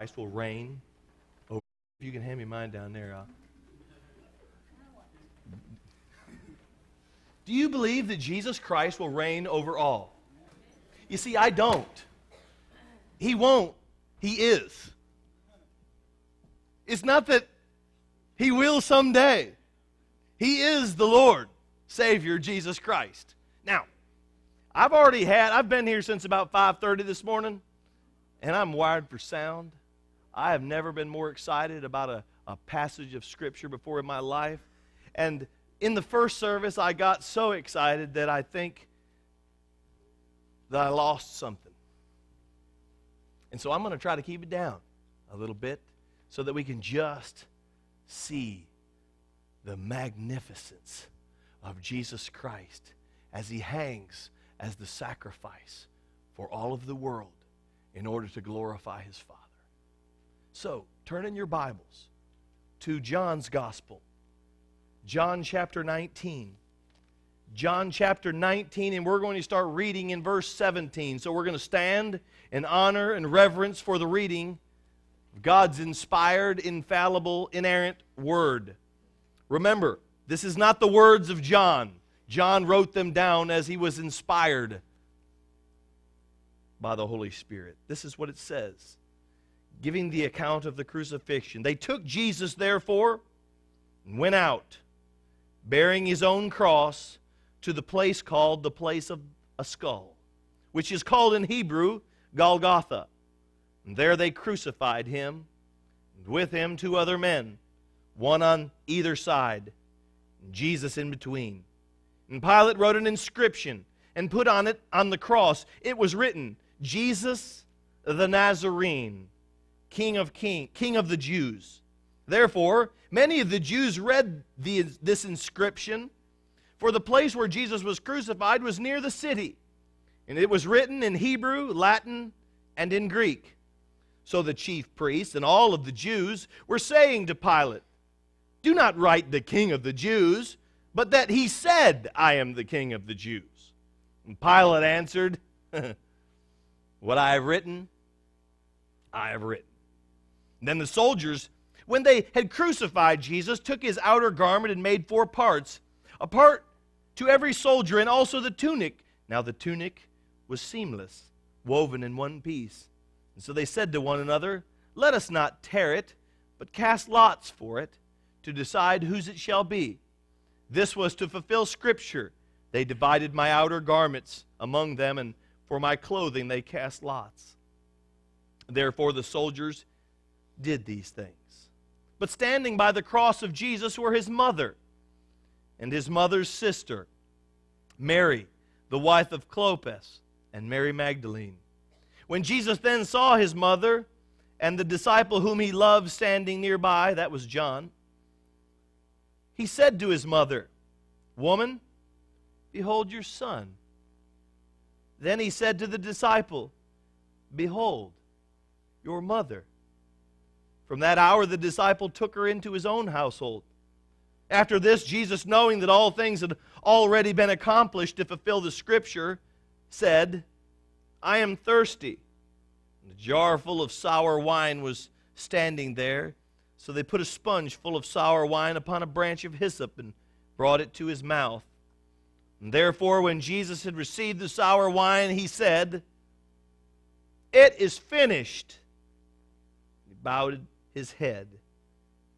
Christ will reign over. If you can hand me mine down there. I'll... Do you believe that Jesus Christ will reign over all? You see, I don't. He won't. He is. It's not that he will someday. He is the Lord, Savior Jesus Christ. Now, I've already had I've been here since about 5:30 this morning and I'm wired for sound. I have never been more excited about a, a passage of Scripture before in my life. And in the first service, I got so excited that I think that I lost something. And so I'm going to try to keep it down a little bit so that we can just see the magnificence of Jesus Christ as he hangs as the sacrifice for all of the world in order to glorify his Father. So, turn in your Bibles to John's Gospel, John chapter 19. John chapter 19, and we're going to start reading in verse 17. So, we're going to stand in honor and reverence for the reading of God's inspired, infallible, inerrant word. Remember, this is not the words of John. John wrote them down as he was inspired by the Holy Spirit. This is what it says, giving the account of the crucifixion. They took Jesus, therefore, and went out, bearing his own cross to the place called the place of a skull, which is called in Hebrew Golgotha. And there they crucified him, and with him two other men, one on either side, and Jesus in between. And Pilate wrote an inscription and put on it on the cross. It was written, Jesus the Nazarene, King of King, King of the Jews. Therefore, many of the Jews read the, this inscription, for the place where Jesus was crucified was near the city, and it was written in Hebrew, Latin, and in Greek. So the chief priests and all of the Jews were saying to Pilate, Do not write the King of the Jews, but that he said, I am the King of the Jews. And Pilate answered, What I have written, I have written. Then the soldiers, when they had crucified Jesus, took his outer garment and made four parts, a part to every soldier, and also the tunic. Now the tunic was seamless, woven in one piece. And so they said to one another, Let us not tear it, but cast lots for it, to decide whose it shall be. This was to fulfill Scripture. They divided my outer garments among them, and for my clothing they cast lots. Therefore the soldiers did these things. But standing by the cross of Jesus were his mother and his mother's sister, Mary, the wife of Clopas, and Mary Magdalene. When Jesus then saw his mother and the disciple whom he loved standing nearby, that was John, he said to his mother, Woman, behold your son. Then he said to the disciple, Behold, your mother. From that hour, the disciple took her into his own household. After this, Jesus, knowing that all things had already been accomplished to fulfill the scripture, said, I am thirsty. And a jar full of sour wine was standing there. So they put a sponge full of sour wine upon a branch of hyssop and brought it to his mouth. And therefore, when Jesus had received the sour wine, he said, It is finished. He bowed his head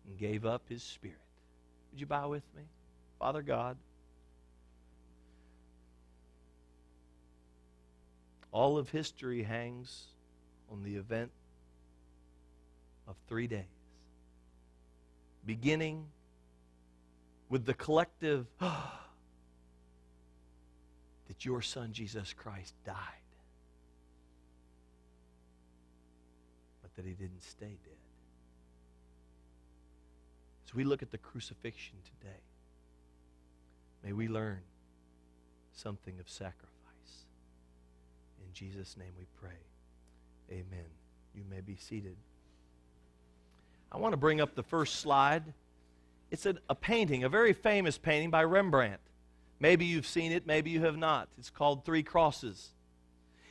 and gave up his spirit. Would you bow with me? Father God, all of history hangs on the event of three days, beginning with the collective that your son Jesus Christ died, but that he didn't stay dead. As we look at the crucifixion today, may we learn something of sacrifice. In Jesus' name we pray. Amen. You may be seated. I want to bring up the first slide. It's a, a painting, a very famous painting by Rembrandt. Maybe you've seen it, maybe you have not. It's called Three Crosses.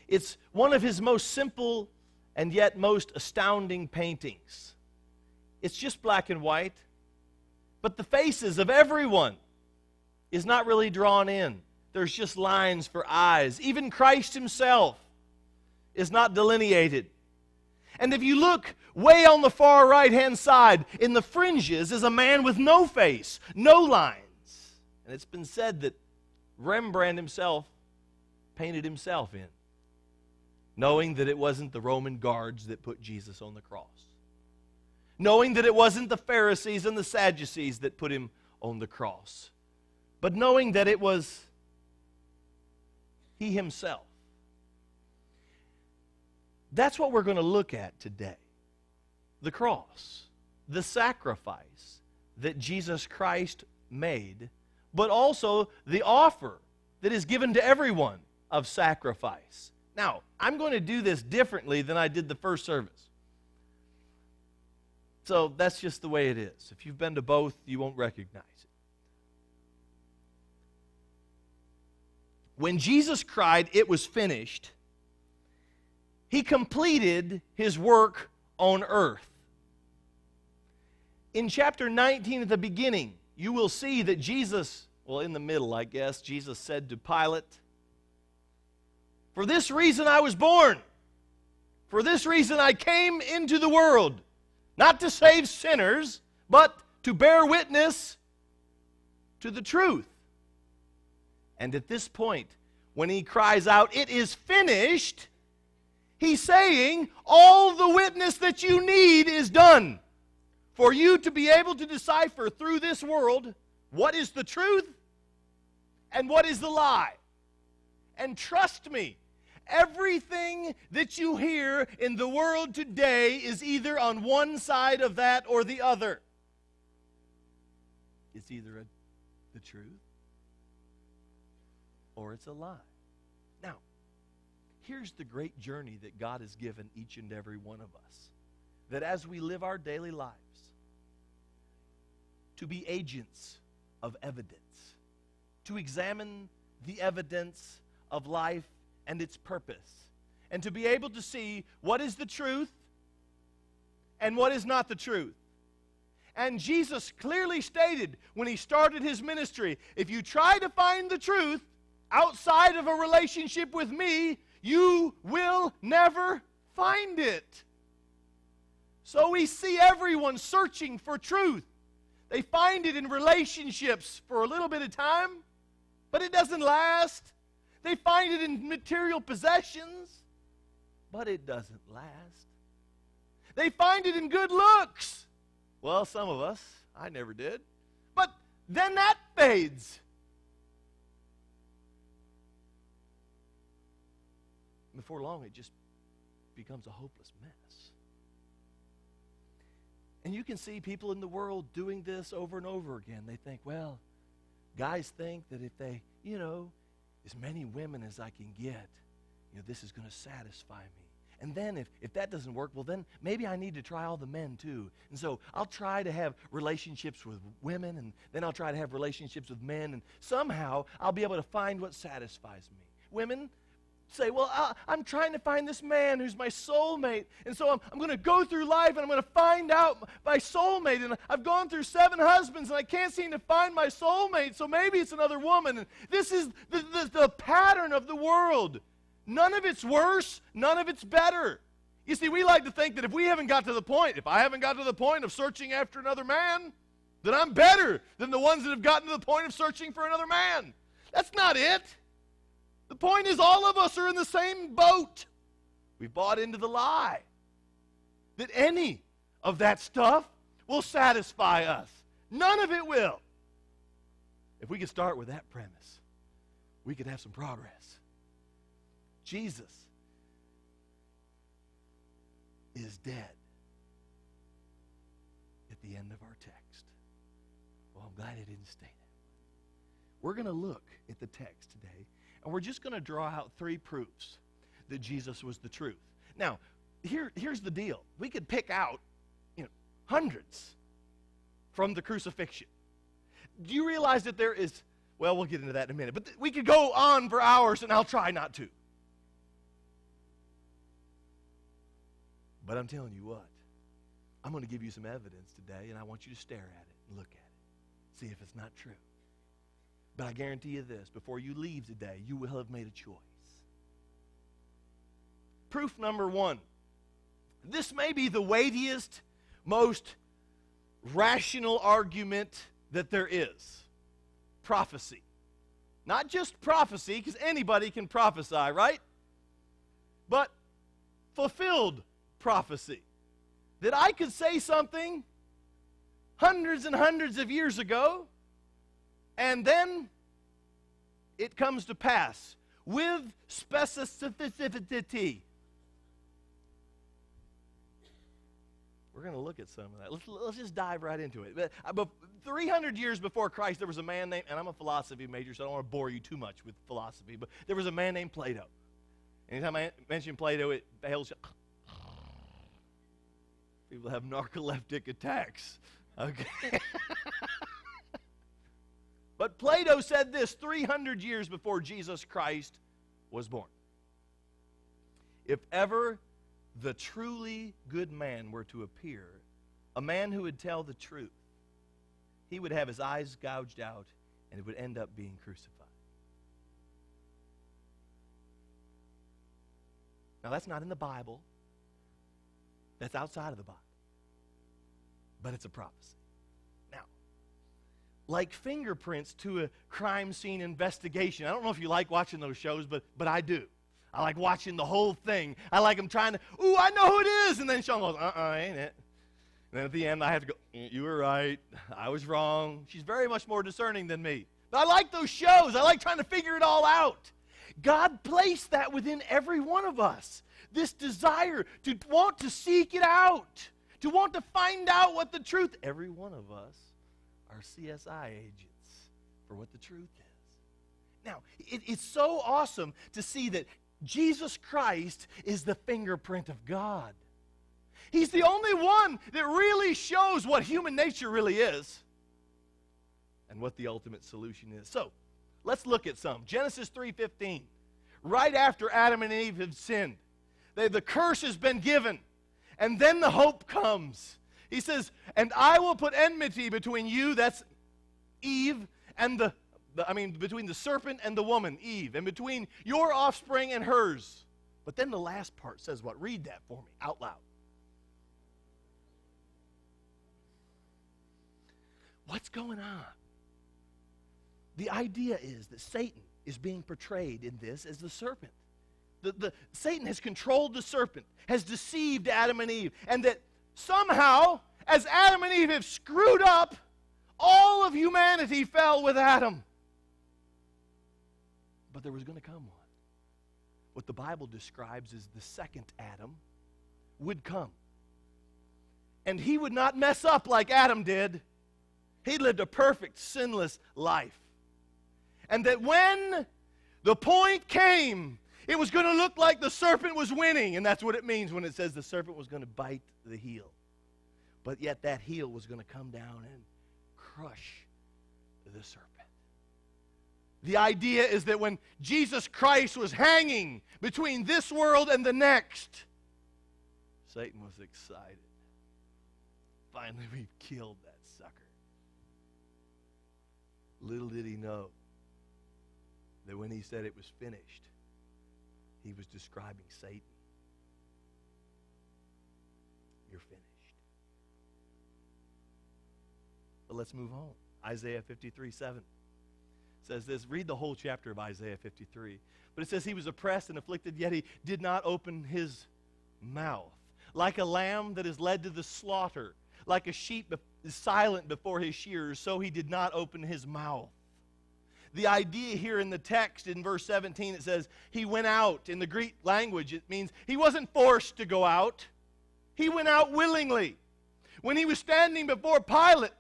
It's one of his most simple and yet most astounding paintings. It's just black and white, but the faces of everyone is not really drawn in. There's just lines for eyes. Even Christ himself is not delineated. And if you look way on the far right hand side, in the fringes is a man with no face, no lines. And it's been said that Rembrandt himself painted himself in, knowing that it wasn't the Roman guards that put Jesus on the cross, knowing that it wasn't the Pharisees and the Sadducees that put him on the cross, but knowing that it was he himself. That's what we're going to look at today the cross, the sacrifice that Jesus Christ made, but also the offer that is given to everyone of sacrifice. Now, I'm going to do this differently than I did the first service. So that's just the way it is. If you've been to both, you won't recognize it. When Jesus cried, It was finished, he completed his work on earth. In chapter 19, at the beginning, you will see that Jesus, well, in the middle, I guess, Jesus said to Pilate, For this reason I was born. For this reason I came into the world, not to save sinners, but to bear witness to the truth. And at this point, when he cries out, It is finished, he's saying, All the witness that you need is done for you to be able to decipher through this world what is the truth and what is the lie. And trust me, everything that you hear in the world today is either on one side of that or the other. It's either a, the truth or it's a lie. Now, here's the great journey that God has given each and every one of us. That as we live our daily lives, to be agents of evidence, to examine the evidence of life and its purpose, and to be able to see what is the truth and what is not the truth. And Jesus clearly stated when he started his ministry if you try to find the truth outside of a relationship with me, you will never find it. So we see everyone searching for truth. They find it in relationships for a little bit of time, but it doesn't last. They find it in material possessions, but it doesn't last. They find it in good looks. Well, some of us, I never did. But then that fades. Before long, it just becomes a hopeless mess. And you can see people in the world doing this over and over again. They think, well, guys think that if they, you know, as many women as I can get, you know, this is going to satisfy me. And then if, if that doesn't work, well, then maybe I need to try all the men too. And so I'll try to have relationships with women, and then I'll try to have relationships with men, and somehow I'll be able to find what satisfies me. Women, say, Well, I, am trying to find this man who's my soulmate. And so I'm, I'm going to go through life and I'm going to find out my soulmate. And I've gone through seven husbands and I can't seem to find my soulmate. So maybe it's another woman. And this is the, the, the pattern of the world. None of it's worse, none of it's better. You see, we like to think that if we haven't got to the point, if I haven't got to the point of searching after another man, then I'm better than the ones that have gotten to the point of searching for another man. That's not it. The point is, all of us are in the same boat. We bought into the lie that any of that stuff will satisfy us. None of it will. If we could start with that premise, we could have some progress. Jesus is dead at the end of our text. Well, I'm glad it didn't stay. We're going to look at the text today and we're just going to draw out three proofs that Jesus was the truth. Now, here, here's the deal. We could pick out, you know, hundreds from the crucifixion. Do you realize that there is, well, we'll get into that in a minute, but th- we could go on for hours and I'll try not to. But I'm telling you what, I'm going to give you some evidence today, and I want you to stare at it and look at it. See if it's not true. But I guarantee you this before you leave today, you will have made a choice. Proof number one this may be the weightiest, most rational argument that there is prophecy. Not just prophecy, because anybody can prophesy, right? But fulfilled prophecy. That I could say something hundreds and hundreds of years ago, and then it comes to pass with specificity. We're going to look at some of that. Let's, let's just dive right into it. But, uh, but 300 years before Christ, there was a man named, and I'm a philosophy major, so I don't want to bore you too much with philosophy, but there was a man named Plato. Anytime I mention Plato, it fails. People have narcoleptic attacks. Okay. but Plato said this 300 years before Jesus Christ was born. If ever the truly good man were to appear, a man who would tell the truth, he would have his eyes gouged out and it would end up being crucified. Now, that's not in the Bible, that's outside of the Bible, but it's a prophecy. Like fingerprints to a crime scene investigation, I don't know if you like watching those shows, but, but I do. I like watching the whole thing. I like them trying to, ooh, I know who it is. And then Sean goes, uh uh-uh, uh, ain't it? And then at the end, I have to go, you were right. I was wrong. She's very much more discerning than me. But I like those shows. I like trying to figure it all out. God placed that within every one of us this desire to want to seek it out, to want to find out what the truth. Every one of us CSI agents for what the truth is. Now, it, it's so awesome to see that Jesus Christ is the fingerprint of God. He's the only one that really shows what human nature really is and what the ultimate solution is. So, let's look at some. Genesis 3:15. Right after Adam and Eve have sinned, they, the curse has been given, and then the hope comes. He says, "And I will put enmity between you, that's Eve, and the the, I mean, between the serpent and the woman, Eve, and between your offspring and hers. But then the last part says what? Read that for me out loud. What's going on? The idea is that Satan is being portrayed in this as the serpent. The, the, Satan has controlled the serpent, has deceived Adam and Eve, and that somehow, as Adam and Eve have screwed up, all of humanity fell with Adam. But there was going to come one. What the Bible describes as the second Adam would come. And he would not mess up like Adam did. He lived a perfect, sinless life. And that when the point came, it was going to look like the serpent was winning. And that's what it means when it says the serpent was going to bite the heel. But yet that heel was going to come down and crush the serpent. The idea is that when Jesus Christ was hanging between this world and the next, Satan was excited. Finally, we've killed that sucker. Little did he know that when he said it was finished, he was describing Satan. You're finished. But let's move on. Isaiah 53 7 says this. Read the whole chapter of Isaiah 53. But it says, He was oppressed and afflicted, yet he did not open his mouth. Like a lamb that is led to the slaughter, like a sheep is silent before his shearers, so he did not open his mouth. The idea here in the text in verse 17, it says, He went out. In the Greek language, it means he wasn't forced to go out, he went out willingly. When he was standing before Pilate,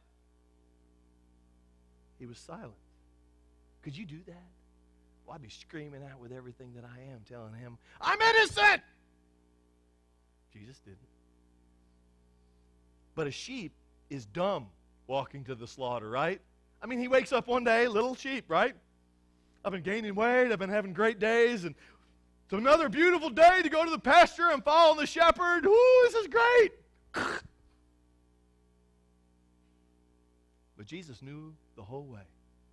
he was silent. Could you do that? Well, I'd be screaming out with everything that I am, telling him, I'm innocent. Jesus didn't. But a sheep is dumb walking to the slaughter, right? I mean, he wakes up one day, little sheep, right? I've been gaining weight, I've been having great days, and It's another beautiful day to go to the pasture and follow the shepherd. Ooh, this is great. but Jesus knew the whole way